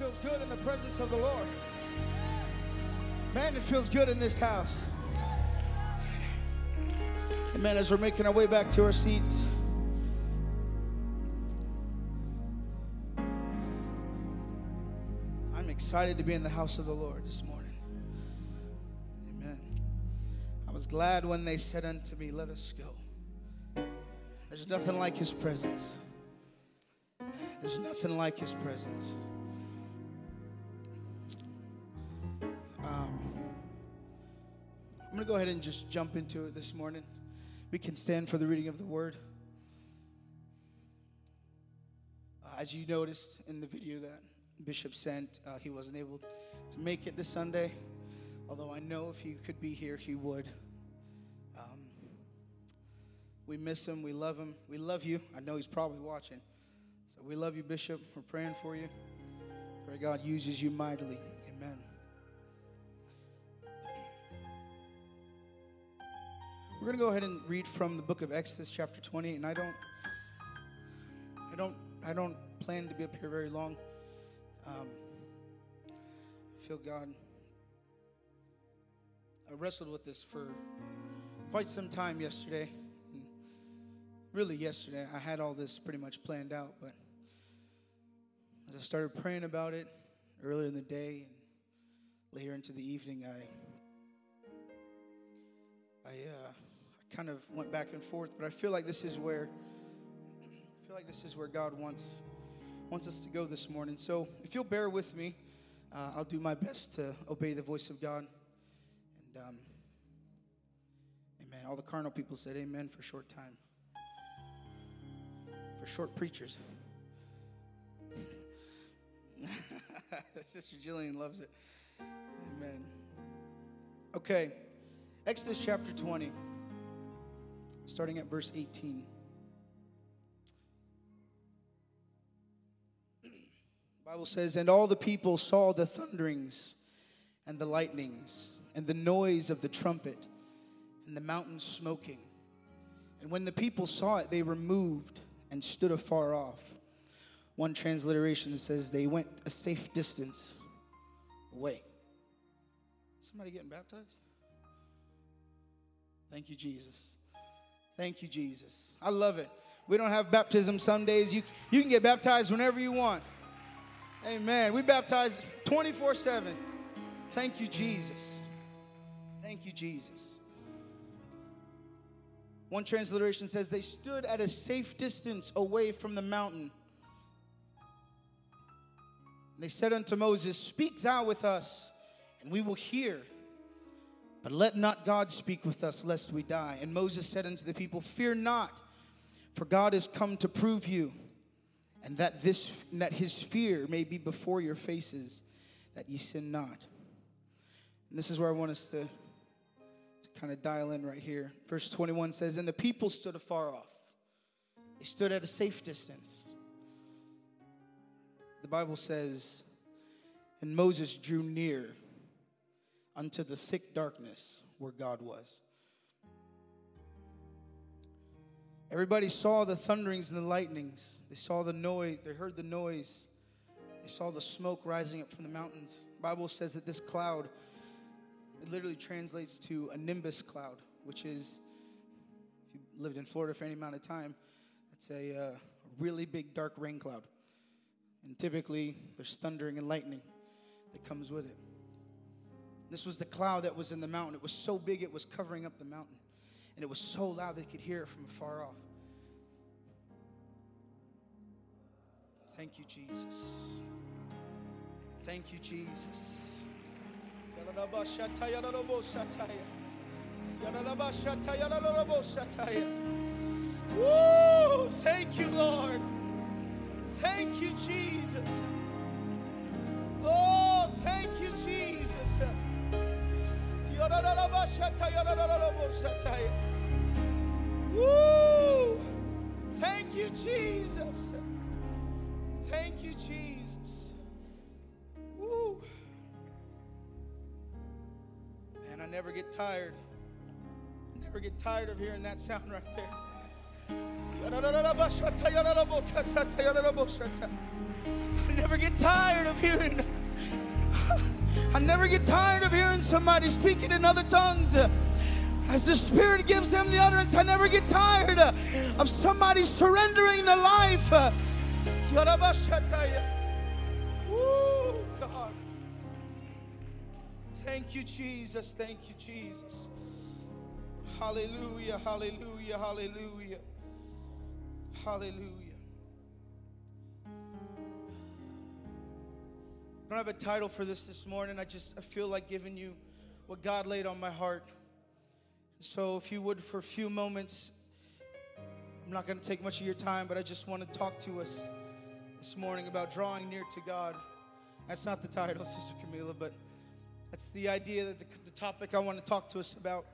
feels good in the presence of the Lord. Man, it feels good in this house. Amen. As we're making our way back to our seats, I'm excited to be in the house of the Lord this morning. Amen. I was glad when they said unto me, Let us go. There's nothing like his presence. There's nothing like his presence. Going to go ahead and just jump into it this morning. We can stand for the reading of the word. Uh, as you noticed in the video that Bishop sent, uh, he wasn't able to make it this Sunday. Although I know if he could be here, he would. Um, we miss him. We love him. We love you. I know he's probably watching. So we love you, Bishop. We're praying for you. Pray God uses you mightily. Amen. We're going to go ahead and read from the book of Exodus chapter 20 and I don't I don't I don't plan to be up here very long. Um, I feel God I wrestled with this for quite some time yesterday. Really yesterday I had all this pretty much planned out, but as I started praying about it earlier in the day and later into the evening I I uh, kind of went back and forth, but I feel like this is where I feel like this is where God wants wants us to go this morning. So if you'll bear with me, uh, I'll do my best to obey the voice of God. And um, Amen. All the carnal people said Amen for short time. For short preachers. Sister Jillian loves it. Amen. Okay. Exodus chapter 20 starting at verse 18. The Bible says, And all the people saw the thunderings and the lightnings and the noise of the trumpet and the mountain smoking. And when the people saw it, they were moved and stood afar off. One transliteration says they went a safe distance away. Somebody getting baptized? Thank you, Jesus. Thank you, Jesus. I love it. We don't have baptism Sundays. You, you can get baptized whenever you want. Amen. We baptize 24 7. Thank you, Jesus. Thank you, Jesus. One transliteration says they stood at a safe distance away from the mountain. They said unto Moses, Speak thou with us, and we will hear. But let not God speak with us, lest we die. And Moses said unto the people, Fear not, for God is come to prove you, and that this and that his fear may be before your faces, that ye sin not. And this is where I want us to, to kind of dial in right here. Verse 21 says, And the people stood afar off. They stood at a safe distance. The Bible says, And Moses drew near unto the thick darkness where God was. Everybody saw the thunderings and the lightnings. They saw the noise, they heard the noise. They saw the smoke rising up from the mountains. The Bible says that this cloud it literally translates to a nimbus cloud, which is if you lived in Florida for any amount of time, it's a uh, really big dark rain cloud. And typically there's thundering and lightning that comes with it. This was the cloud that was in the mountain. It was so big it was covering up the mountain. And it was so loud they could hear it from afar off. Thank you, Jesus. Thank you, Jesus. Woo! Thank you, Lord. Thank you, Jesus. Oh, thank you, Jesus. Woo! Thank you, Jesus. Thank you, Jesus. Woo! Man, I never get tired. I never get tired of hearing that sound right there. I never get tired of hearing. I never get tired of hearing somebody speaking in other tongues. As the Spirit gives them the utterance, I never get tired of somebody surrendering their life. Woo, God. Thank you, Jesus. Thank you, Jesus. Hallelujah, hallelujah, hallelujah. Hallelujah. I don't have a title for this this morning. I just I feel like giving you what God laid on my heart. So if you would for a few moments I'm not going to take much of your time, but I just want to talk to us this morning about drawing near to God. That's not the title, Sister Camila, but that's the idea that the, the topic I want to talk to us about.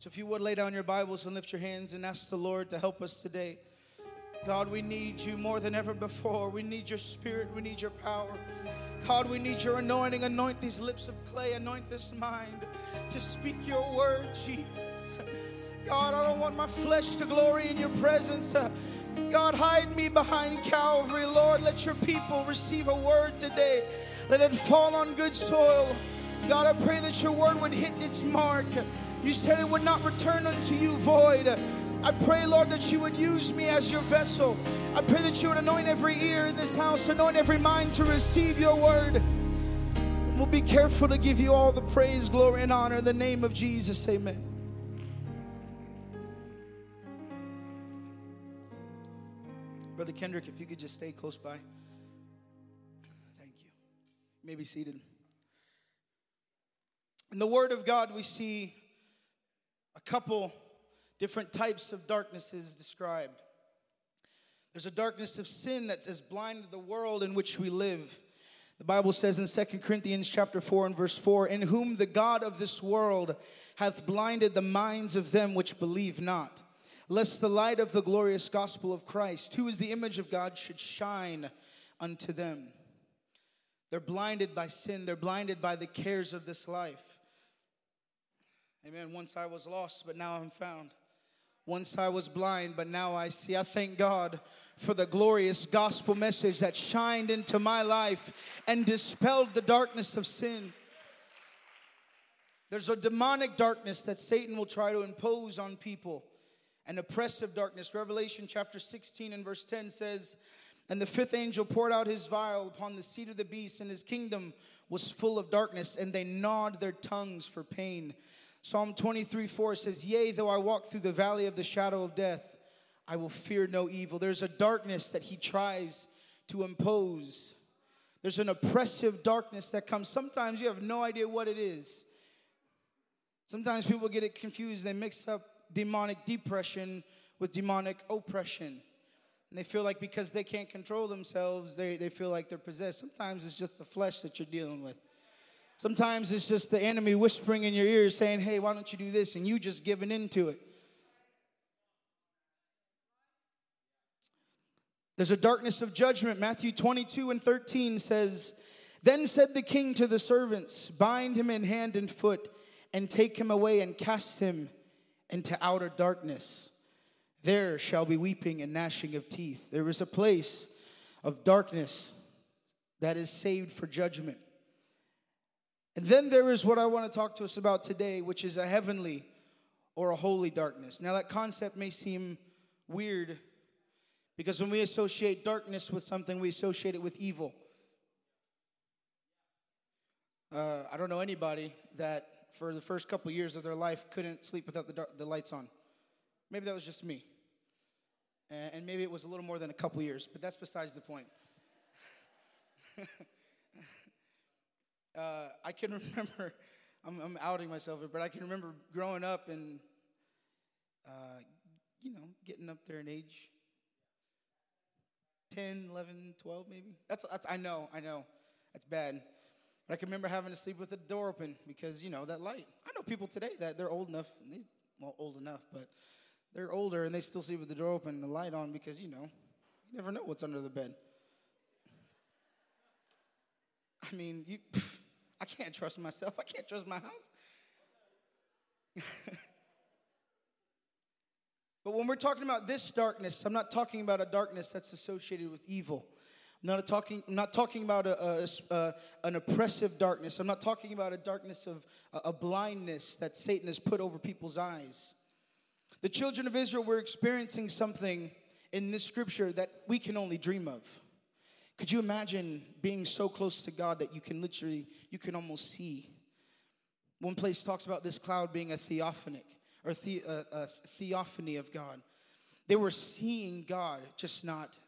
So if you would lay down your Bibles and lift your hands and ask the Lord to help us today. God, we need you more than ever before. We need your spirit. We need your power. God, we need your anointing. Anoint these lips of clay. Anoint this mind to speak your word, Jesus. God, I don't want my flesh to glory in your presence. God, hide me behind Calvary. Lord, let your people receive a word today. Let it fall on good soil. God, I pray that your word would hit its mark. You said it would not return unto you void. I pray, Lord, that you would use me as your vessel. I pray that you would anoint every ear in this house, anoint every mind to receive your word. We'll be careful to give you all the praise, glory, and honor in the name of Jesus. Amen. Brother Kendrick, if you could just stay close by. Thank you. You may be seated. In the Word of God, we see a couple different types of darkness is described. There's a darkness of sin that has blinded the world in which we live. The Bible says in 2 Corinthians chapter 4 and verse 4, in whom the God of this world hath blinded the minds of them which believe not, lest the light of the glorious gospel of Christ, who is the image of God, should shine unto them. They're blinded by sin, they're blinded by the cares of this life. Amen. Once I was lost, but now I'm found. Once I was blind, but now I see. I thank God for the glorious gospel message that shined into my life and dispelled the darkness of sin. There's a demonic darkness that Satan will try to impose on people, an oppressive darkness. Revelation chapter 16 and verse 10 says, And the fifth angel poured out his vial upon the seat of the beast, and his kingdom was full of darkness, and they gnawed their tongues for pain. Psalm 23 4 says, Yea, though I walk through the valley of the shadow of death, I will fear no evil. There's a darkness that he tries to impose. There's an oppressive darkness that comes. Sometimes you have no idea what it is. Sometimes people get it confused. They mix up demonic depression with demonic oppression. And they feel like because they can't control themselves, they, they feel like they're possessed. Sometimes it's just the flesh that you're dealing with. Sometimes it's just the enemy whispering in your ear saying, hey, why don't you do this? And you just giving into it. There's a darkness of judgment. Matthew 22 and 13 says, Then said the king to the servants, Bind him in hand and foot, and take him away and cast him into outer darkness. There shall be weeping and gnashing of teeth. There is a place of darkness that is saved for judgment. And then there is what I want to talk to us about today, which is a heavenly or a holy darkness. Now, that concept may seem weird because when we associate darkness with something, we associate it with evil. Uh, I don't know anybody that for the first couple years of their life couldn't sleep without the, the lights on. Maybe that was just me. And maybe it was a little more than a couple years, but that's besides the point. uh, I can remember, I'm, I'm, outing myself but I can remember growing up and, uh, you know, getting up there in age 10, 11, 12 maybe. That's, that's, I know, I know, that's bad. But I can remember having to sleep with the door open because, you know, that light. I know people today that they're old enough, they, well, old enough, but they're older and they still sleep with the door open and the light on because, you know, you never know what's under the bed. I mean, you. I can't trust myself. I can't trust my house. but when we're talking about this darkness, I'm not talking about a darkness that's associated with evil. I'm not talking, I'm not talking about a, a, a, an oppressive darkness. I'm not talking about a darkness of a, a blindness that Satan has put over people's eyes. The children of Israel were experiencing something in this scripture that we can only dream of. Could you imagine being so close to God that you can literally, you can almost see? One place talks about this cloud being a theophanic or the, uh, a theophany of God. They were seeing God, just not,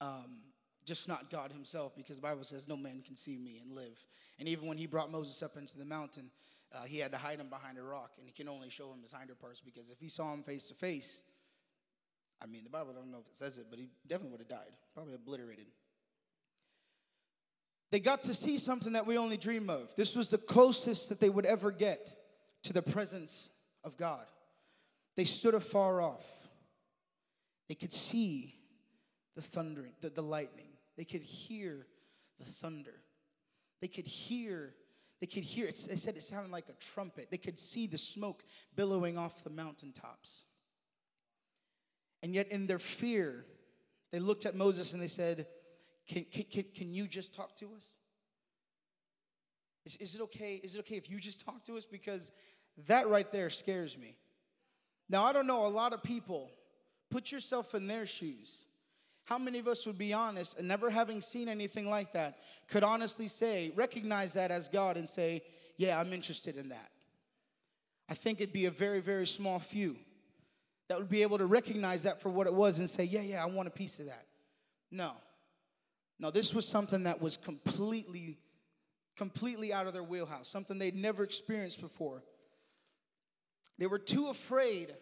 um, just not God Himself, because the Bible says no man can see me and live. And even when He brought Moses up into the mountain, uh, he had to hide him behind a rock, and he can only show him his hinder parts because if he saw him face to face, I mean, the Bible I don't know if it says it, but he definitely would have died, probably obliterated. They got to see something that we only dream of. This was the closest that they would ever get to the presence of God. They stood afar off. They could see the thundering, the, the lightning. They could hear the thunder. They could hear, they could hear, it, they said it sounded like a trumpet. They could see the smoke billowing off the mountaintops. And yet, in their fear, they looked at Moses and they said, can, can, can you just talk to us? Is, is it okay? Is it okay if you just talk to us? Because that right there scares me. Now, I don't know a lot of people. Put yourself in their shoes. How many of us would be honest and never having seen anything like that could honestly say, recognize that as God and say, Yeah, I'm interested in that? I think it'd be a very, very small few that would be able to recognize that for what it was and say, Yeah, yeah, I want a piece of that. No. No, this was something that was completely, completely out of their wheelhouse, something they'd never experienced before. They were too afraid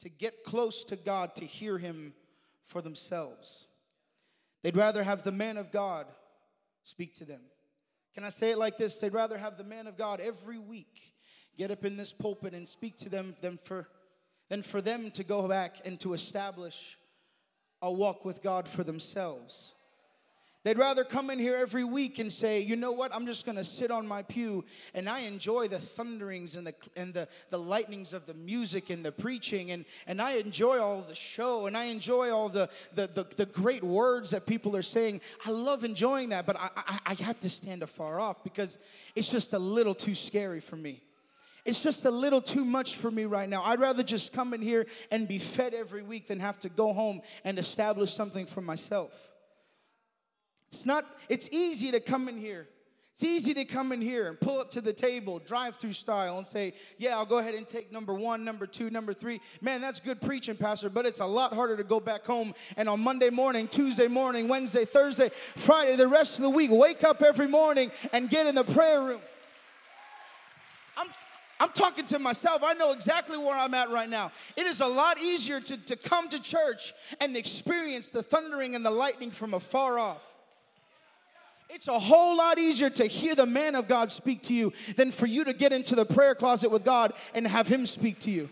to get close to God to hear Him for themselves. They'd rather have the man of God speak to them. Can I say it like this? They'd rather have the man of God every week get up in this pulpit and speak to them than for, than for them to go back and to establish a walk with God for themselves. They'd rather come in here every week and say, you know what, I'm just gonna sit on my pew and I enjoy the thunderings and the and the, the lightnings of the music and the preaching and, and I enjoy all the show and I enjoy all the, the, the, the great words that people are saying. I love enjoying that, but I, I, I have to stand afar off because it's just a little too scary for me. It's just a little too much for me right now. I'd rather just come in here and be fed every week than have to go home and establish something for myself. It's not, it's easy to come in here. It's easy to come in here and pull up to the table, drive through style, and say, Yeah, I'll go ahead and take number one, number two, number three. Man, that's good preaching, Pastor, but it's a lot harder to go back home and on Monday morning, Tuesday morning, Wednesday, Thursday, Friday, the rest of the week, wake up every morning and get in the prayer room. I'm talking to myself. I know exactly where I'm at right now. It is a lot easier to, to come to church and experience the thundering and the lightning from afar off. It's a whole lot easier to hear the man of God speak to you than for you to get into the prayer closet with God and have him speak to you.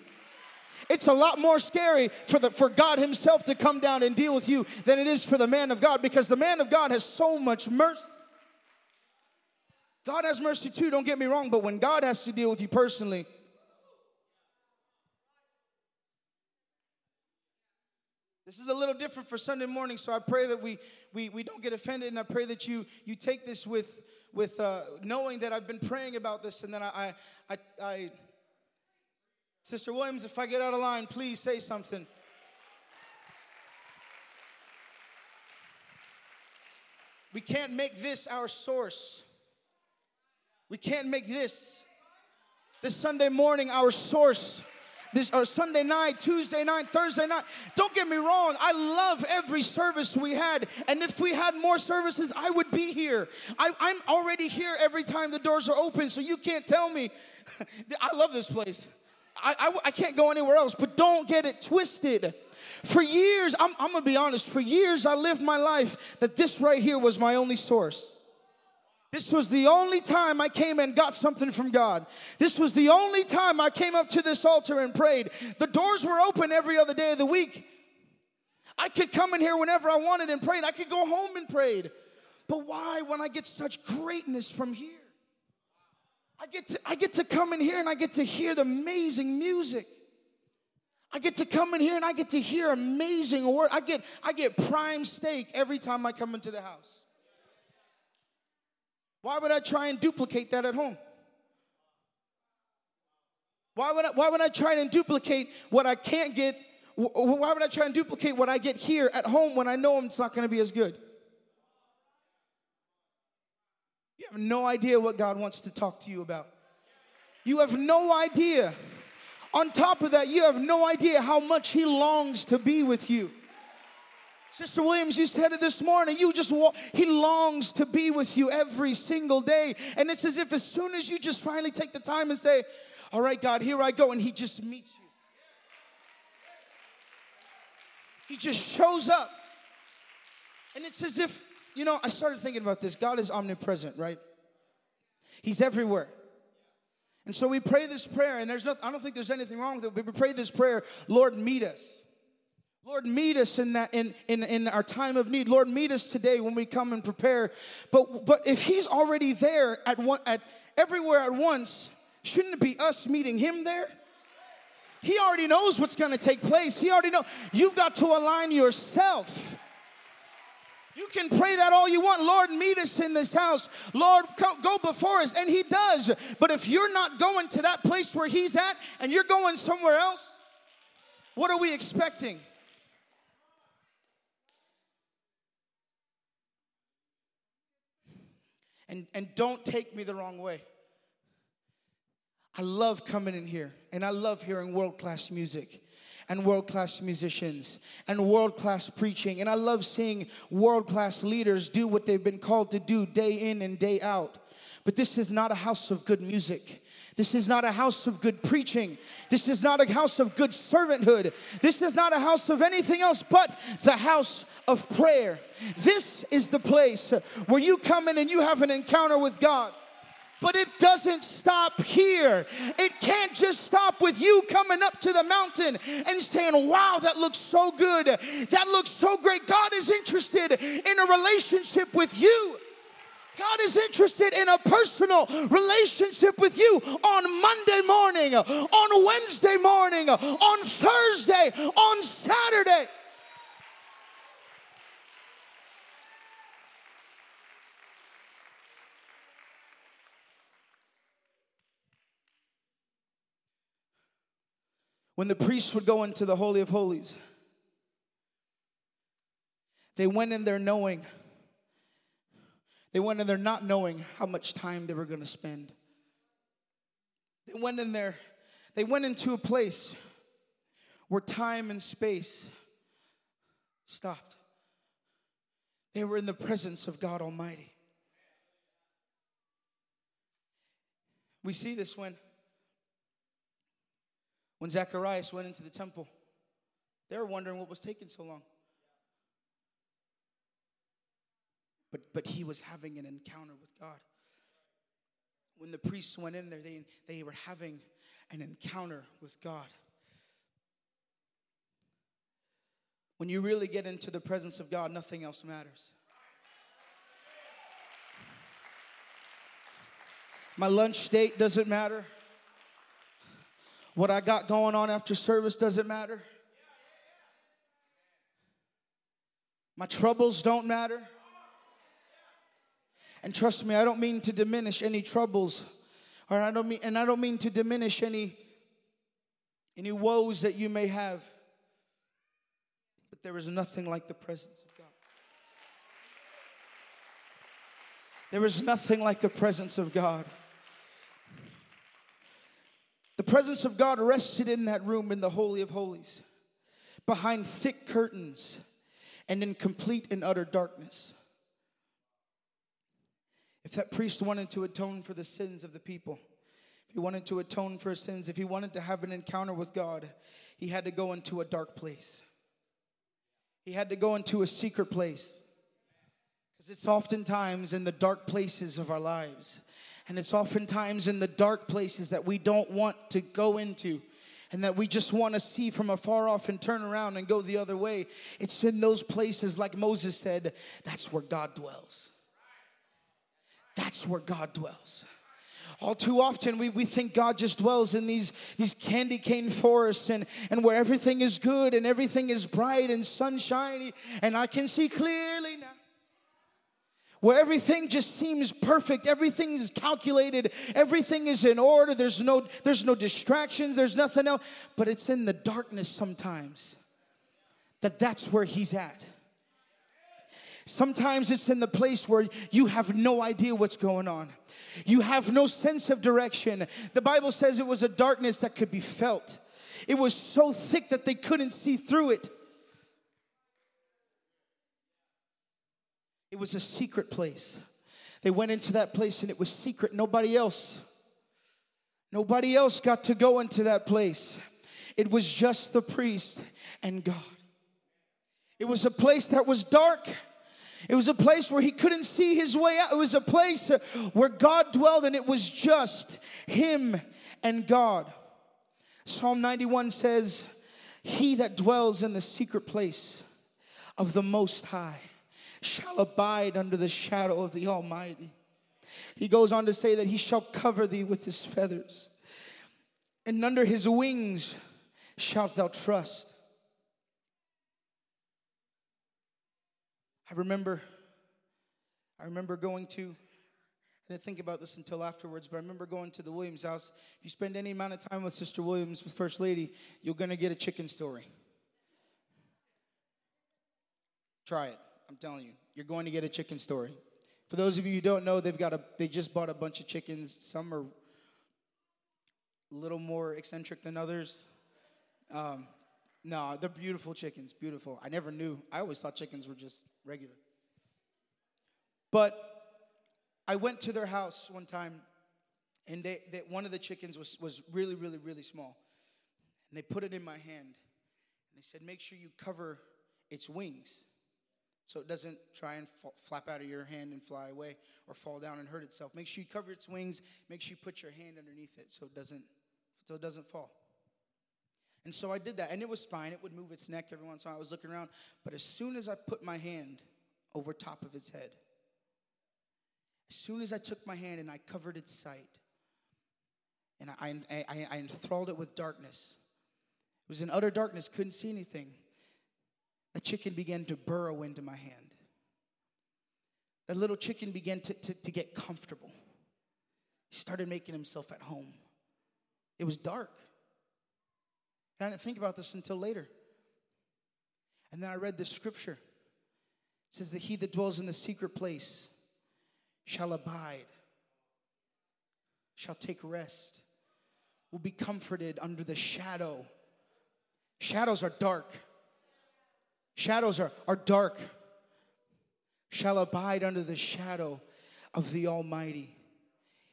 It's a lot more scary for, the, for God Himself to come down and deal with you than it is for the man of God because the man of God has so much mercy. God has mercy too, don't get me wrong, but when God has to deal with you personally, This is a little different for Sunday morning, so I pray that we, we, we don't get offended, and I pray that you, you take this with, with uh, knowing that I've been praying about this, and then I, I, I, I, Sister Williams, if I get out of line, please say something. We can't make this our source. We can't make this this Sunday morning our source. This or Sunday night, Tuesday night, Thursday night. Don't get me wrong, I love every service we had. And if we had more services, I would be here. I, I'm already here every time the doors are open, so you can't tell me. I love this place. I, I, I, can't go anywhere else, but don't get it twisted. For years, I'm, I'm gonna be honest, for years I lived my life that this right here was my only source. This was the only time I came and got something from God. This was the only time I came up to this altar and prayed. The doors were open every other day of the week. I could come in here whenever I wanted and prayed. I could go home and prayed. But why when I get such greatness from here? I get to I get to come in here and I get to hear the amazing music. I get to come in here and I get to hear amazing word. I get I get prime steak every time I come into the house. Why would I try and duplicate that at home? Why would I, why would I try and duplicate what I can't get? Why would I try and duplicate what I get here at home when I know it's not going to be as good? You have no idea what God wants to talk to you about. You have no idea. On top of that, you have no idea how much He longs to be with you. Sister Williams, you said it this morning. You just walk, he longs to be with you every single day. And it's as if as soon as you just finally take the time and say, All right, God, here I go, and he just meets you. He just shows up. And it's as if, you know, I started thinking about this. God is omnipresent, right? He's everywhere. And so we pray this prayer, and there's nothing, I don't think there's anything wrong with it. We pray this prayer, Lord, meet us. Lord, meet us in that in, in, in our time of need. Lord, meet us today when we come and prepare. But but if he's already there at one at everywhere at once, shouldn't it be us meeting him there? He already knows what's gonna take place. He already know you've got to align yourself. You can pray that all you want. Lord, meet us in this house. Lord, go before us. And He does. But if you're not going to that place where He's at and you're going somewhere else, what are we expecting? And, and don't take me the wrong way. I love coming in here and I love hearing world class music and world class musicians and world class preaching. And I love seeing world class leaders do what they've been called to do day in and day out. But this is not a house of good music. This is not a house of good preaching. This is not a house of good servanthood. This is not a house of anything else but the house of prayer. This is the place where you come in and you have an encounter with God. But it doesn't stop here. It can't just stop with you coming up to the mountain and saying, Wow, that looks so good. That looks so great. God is interested in a relationship with you. God is interested in a personal relationship with you on Monday morning, on Wednesday morning, on Thursday, on Saturday. When the priests would go into the Holy of Holies, they went in there knowing they went in there not knowing how much time they were going to spend. They went in there, they went into a place where time and space stopped. They were in the presence of God Almighty. We see this when when Zacharias went into the temple. They were wondering what was taking so long. But, but he was having an encounter with God. When the priests went in there, they, they were having an encounter with God. When you really get into the presence of God, nothing else matters. My lunch date doesn't matter. What I got going on after service doesn't matter. My troubles don't matter. And trust me, I don't mean to diminish any troubles, or I don't mean, and I don't mean to diminish any any woes that you may have. But there is nothing like the presence of God. There is nothing like the presence of God. The presence of God rested in that room in the Holy of Holies, behind thick curtains and in complete and utter darkness. If that priest wanted to atone for the sins of the people, if he wanted to atone for his sins, if he wanted to have an encounter with God, he had to go into a dark place. He had to go into a secret place. Because it's oftentimes in the dark places of our lives. And it's oftentimes in the dark places that we don't want to go into and that we just want to see from afar off and turn around and go the other way. It's in those places, like Moses said, that's where God dwells. That's where God dwells. All too often, we, we think God just dwells in these, these candy cane forests and, and where everything is good and everything is bright and sunshiny, and I can see clearly now. Where everything just seems perfect, everything is calculated, everything is in order, there's no, there's no distractions, there's nothing else, but it's in the darkness sometimes that that's where He's at. Sometimes it's in the place where you have no idea what's going on. You have no sense of direction. The Bible says it was a darkness that could be felt. It was so thick that they couldn't see through it. It was a secret place. They went into that place and it was secret. Nobody else, nobody else got to go into that place. It was just the priest and God. It was a place that was dark. It was a place where he couldn't see his way out. It was a place where God dwelled and it was just him and God. Psalm 91 says, He that dwells in the secret place of the Most High shall abide under the shadow of the Almighty. He goes on to say that he shall cover thee with his feathers, and under his wings shalt thou trust. I remember, I remember going to, I didn't think about this until afterwards, but I remember going to the Williams house. If you spend any amount of time with Sister Williams, with First Lady, you're gonna get a chicken story. Try it. I'm telling you, you're going to get a chicken story. For those of you who don't know, they've got a they just bought a bunch of chickens. Some are a little more eccentric than others. Um, no, they're beautiful chickens, beautiful. I never knew. I always thought chickens were just regular. But I went to their house one time, and they, they, one of the chickens was, was really, really, really small. And they put it in my hand, and they said, Make sure you cover its wings so it doesn't try and flap out of your hand and fly away or fall down and hurt itself. Make sure you cover its wings. Make sure you put your hand underneath it so it doesn't, so it doesn't fall. And so I did that, and it was fine. It would move its neck every once in a while. I was looking around, but as soon as I put my hand over top of its head, as soon as I took my hand and I covered its sight, and I, I, I enthralled it with darkness, it was in utter darkness, couldn't see anything. The chicken began to burrow into my hand. That little chicken began to, to, to get comfortable. He started making himself at home. It was dark. And I didn't think about this until later. And then I read this scripture. It says that he that dwells in the secret place shall abide, shall take rest, will be comforted under the shadow. Shadows are dark. Shadows are, are dark. Shall abide under the shadow of the Almighty.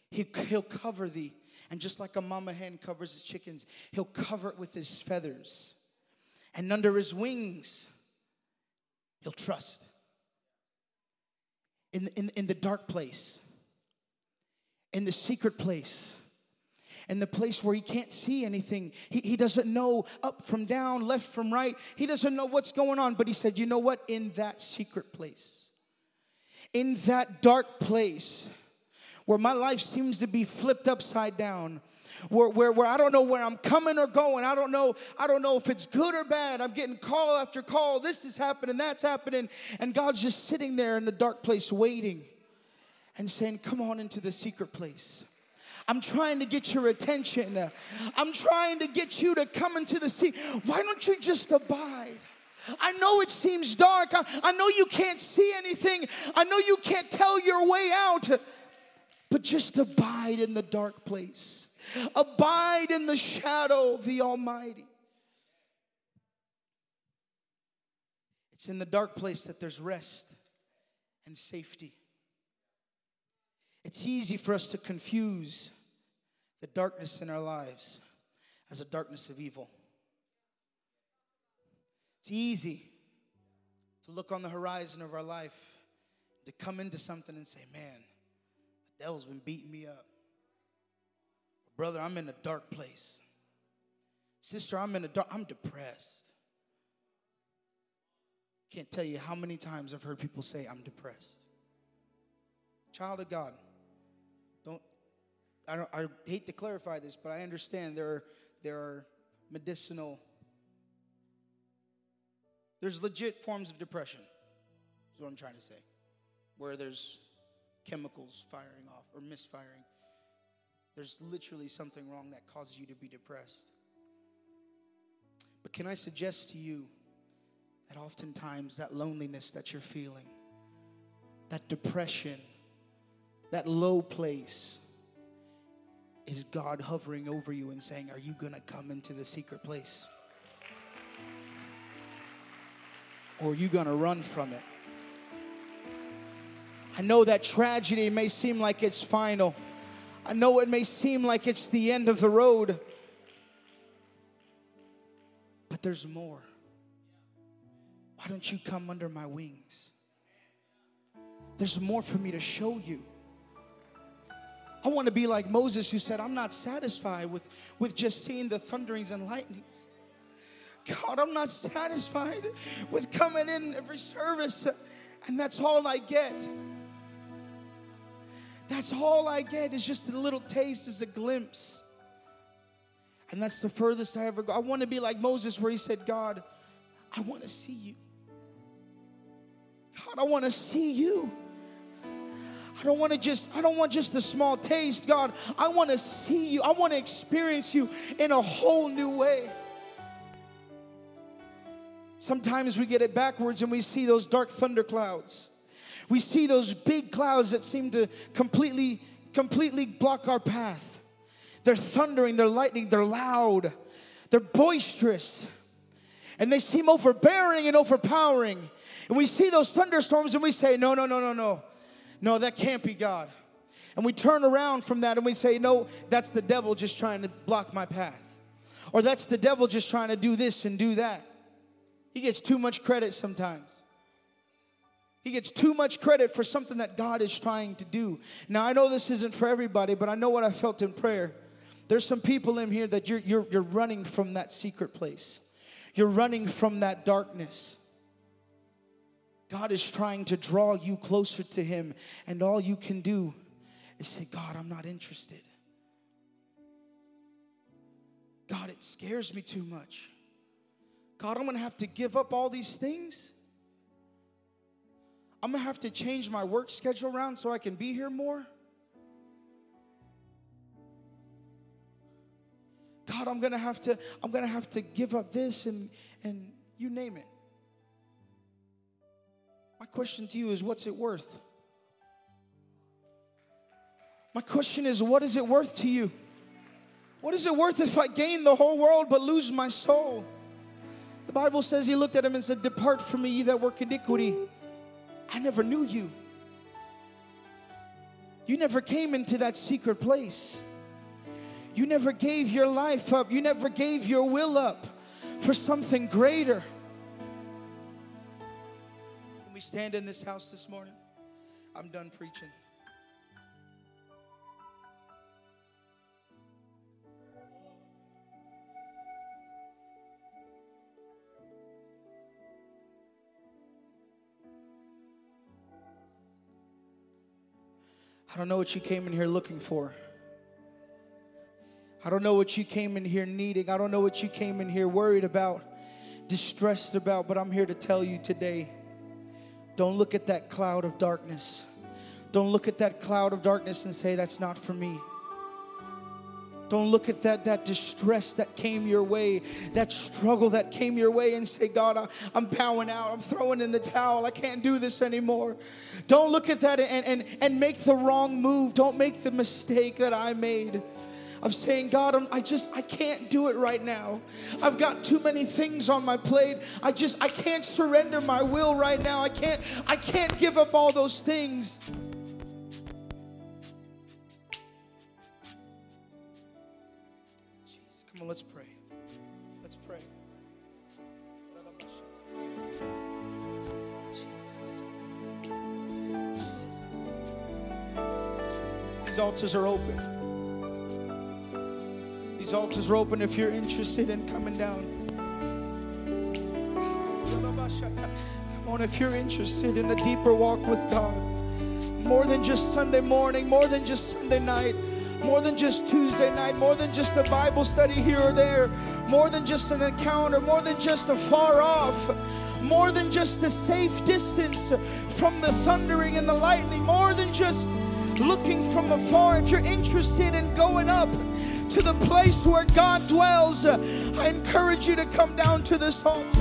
He, he'll cover thee and just like a mama hen covers his chickens, he'll cover it with his feathers. And under his wings, he'll trust. In, in, in the dark place, in the secret place, in the place where he can't see anything. He, he doesn't know up from down, left from right. He doesn't know what's going on. But he said, You know what? In that secret place, in that dark place, where my life seems to be flipped upside down. Where, where, where I don't know where I'm coming or going. I don't know, I don't know if it's good or bad. I'm getting call after call. This is happening, that's happening. And God's just sitting there in the dark place waiting and saying, Come on into the secret place. I'm trying to get your attention. I'm trying to get you to come into the sea. Why don't you just abide? I know it seems dark. I, I, know you can't see anything. I know you can't tell your way out but just abide in the dark place. Abide in the shadow of the Almighty. It's in the dark place that there's rest and safety. It's easy for us to confuse the darkness in our lives as a darkness of evil. It's easy to look on the horizon of our life, to come into something and say, man, devil's been beating me up. Brother, I'm in a dark place. Sister, I'm in a dark, I'm depressed. Can't tell you how many times I've heard people say, I'm depressed. Child of God, don't, I, don't, I hate to clarify this, but I understand there are, there are medicinal, there's legit forms of depression, is what I'm trying to say, where there's chemicals firing off or misfiring. There's literally something wrong that causes you to be depressed. But can I suggest to you that oftentimes that loneliness that you're feeling, that depression, that low place, is God hovering over you and saying, Are you going to come into the secret place? Or are you going to run from it? I know that tragedy may seem like it's final. I know it may seem like it's the end of the road. But there's more. Why don't you come under my wings? There's more for me to show you. I want to be like Moses who said, I'm not satisfied with, with just seeing the thunderings and lightnings. God, I'm not satisfied with coming in every service and that's all I get. That's all I get is just a little taste, is a glimpse. And that's the furthest I ever go. I want to be like Moses, where he said, God, I want to see you. God, I want to see you. I don't want to just, I don't want just a small taste, God. I want to see you. I want to experience you in a whole new way. Sometimes we get it backwards and we see those dark thunder clouds. We see those big clouds that seem to completely, completely block our path. They're thundering, they're lightning, they're loud, they're boisterous, and they seem overbearing and overpowering. And we see those thunderstorms and we say, No, no, no, no, no. No, that can't be God. And we turn around from that and we say, No, that's the devil just trying to block my path. Or that's the devil just trying to do this and do that. He gets too much credit sometimes. He gets too much credit for something that God is trying to do. Now, I know this isn't for everybody, but I know what I felt in prayer. There's some people in here that you're, you're, you're running from that secret place, you're running from that darkness. God is trying to draw you closer to Him, and all you can do is say, God, I'm not interested. God, it scares me too much. God, I'm gonna have to give up all these things. I'm gonna have to change my work schedule around so I can be here more. God, I'm gonna have to, I'm gonna have to give up this and and you name it. My question to you is what's it worth? My question is, what is it worth to you? What is it worth if I gain the whole world but lose my soul? The Bible says he looked at him and said, Depart from me, ye that work iniquity. I never knew you. You never came into that secret place. You never gave your life up. You never gave your will up for something greater. Can we stand in this house this morning? I'm done preaching. I don't know what you came in here looking for. I don't know what you came in here needing. I don't know what you came in here worried about, distressed about, but I'm here to tell you today don't look at that cloud of darkness. Don't look at that cloud of darkness and say, That's not for me. Don't look at that, that distress that came your way, that struggle that came your way, and say, God, I, am bowing out. I'm throwing in the towel. I can't do this anymore. Don't look at that and, and, and make the wrong move. Don't make the mistake that I made of saying, God, I'm, I just, I can't do it right now. I've got too many things on my plate. I just, I can't surrender my will right now. I can't, I can't give up all those things. Altars are open. These altars are open if you're interested in coming down. Come on, if you're interested in a deeper walk with God, more than just Sunday morning, more than just Sunday night, more than just Tuesday night, more than just a Bible study here or there, more than just an encounter, more than just a far off, more than just a safe distance from the thundering and the lightning, more than just looking from afar. If you're interested in going up to the place where God dwells, I encourage you to come down to this altar.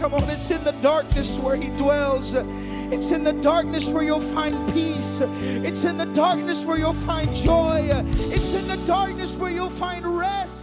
Come on, it's in the darkness where He dwells. It's in the darkness where you'll find peace. It's in the darkness where you'll find joy. It's in the darkness where you'll find rest.